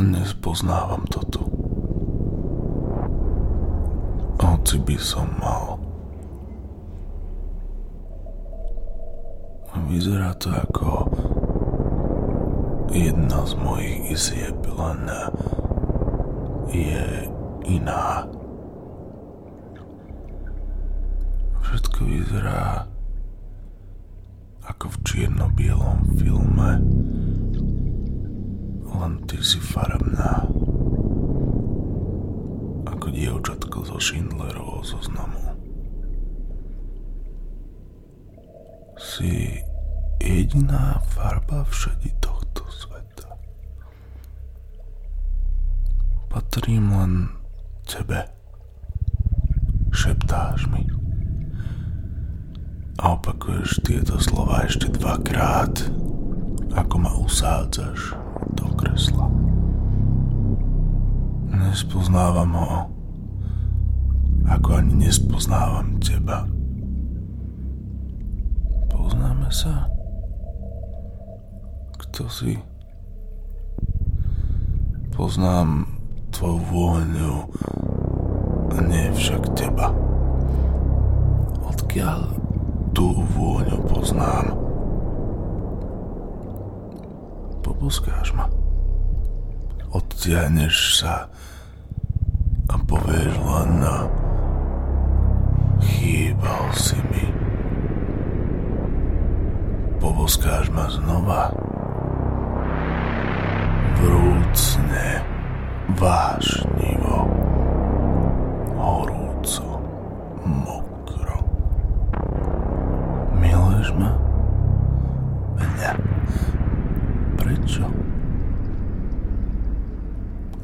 Nespoznávam to tu. Hoci by som mal. Vyzerá to ako jedna z mojich izieb, len je iná. Všetko vyzerá ako v čierno-bielom filme. Len ty si farebná. Ako dievčatko zo Schindlerovho zoznamu. Si jediná farba všedi tohto sveta. Patrím len tebe. Šeptáš mi. A opakuješ tieto slova ešte dvakrát, ako ma usádzaš do kresla. Nespoznávam ho, ako ani nespoznávam teba. Poznáme sa? Kto si? Poznám tvoju vôňu, nie však teba. Odkiaľ tú vôňu poznám? Poboskáš ma. Odtiahneš sa a povieš len na chýbal si mi. Poboskáš ma znova vrúcne, vášnivo,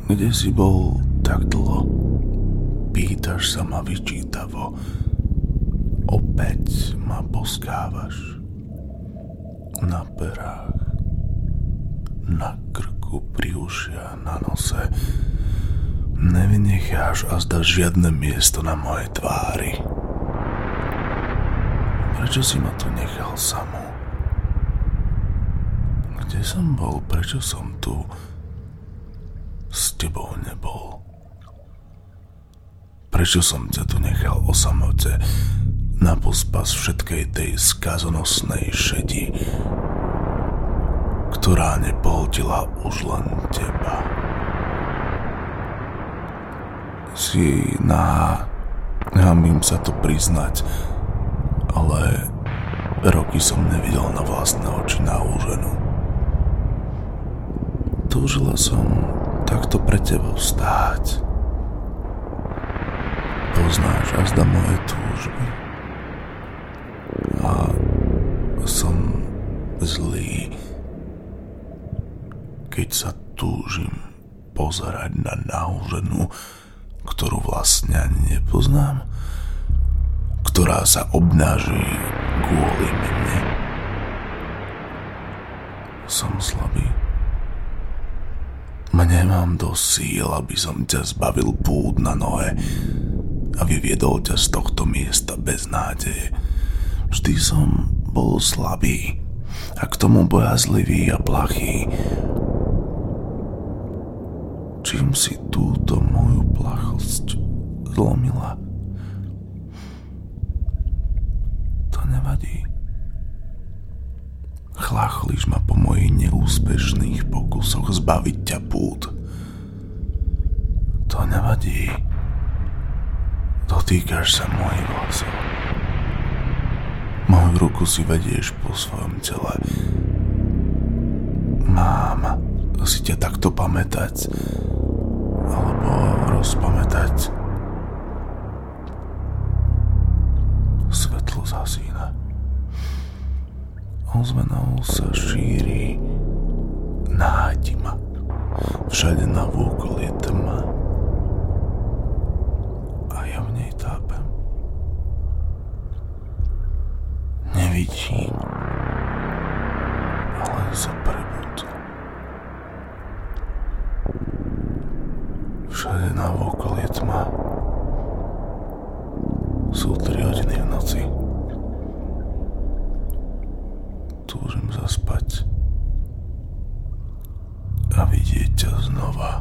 Kde si bol tak dlho? Pýtaš sa ma vyčítavo. Opäť ma boskávaš. Na perách na krku, pri ušia, na nose. Nevynecháš a zda žiadne miesto na mojej tvári. Prečo si ma tu nechal samú? Kde som bol? Prečo som tu tebou nebol? Prečo som ťa tu nechal o samote na pospas všetkej tej skazonosnej šedi, ktorá nepohodila už len teba. Si na... Hamím sa to priznať, ale roky som nevidel na vlastné oči na ženu. Túžila som takto pre tebou stáť. Poznáš azda moje túžby. A som zlý keď sa túžim pozerať na náuženu, ktorú vlastne ani nepoznám, ktorá sa obnáži kvôli mne. Som slabý. Nemám do síl, aby som ťa zbavil púd na nohe a vyviedol ťa z tohto miesta bez nádeje. Vždy som bol slabý a k tomu bojazlivý a plachý čím si túto moju plachosť zlomila. Pokusoch zbaviť ťa pút. To nevadí. Dotýkaš sa mojich vlasov. Moju ruku si vedieš po svojom tele. Mám si ťa takto pamätať alebo rozpamätať. Svetlo zasína. Ozvenou sa šíri нагатіма. Всюди навколо є тьма, а я в ній тапем. Не відчинь, але заперебута. Всюди навколо є тьма. Sú 3 hodiny v noci. Túžim zaspať. のは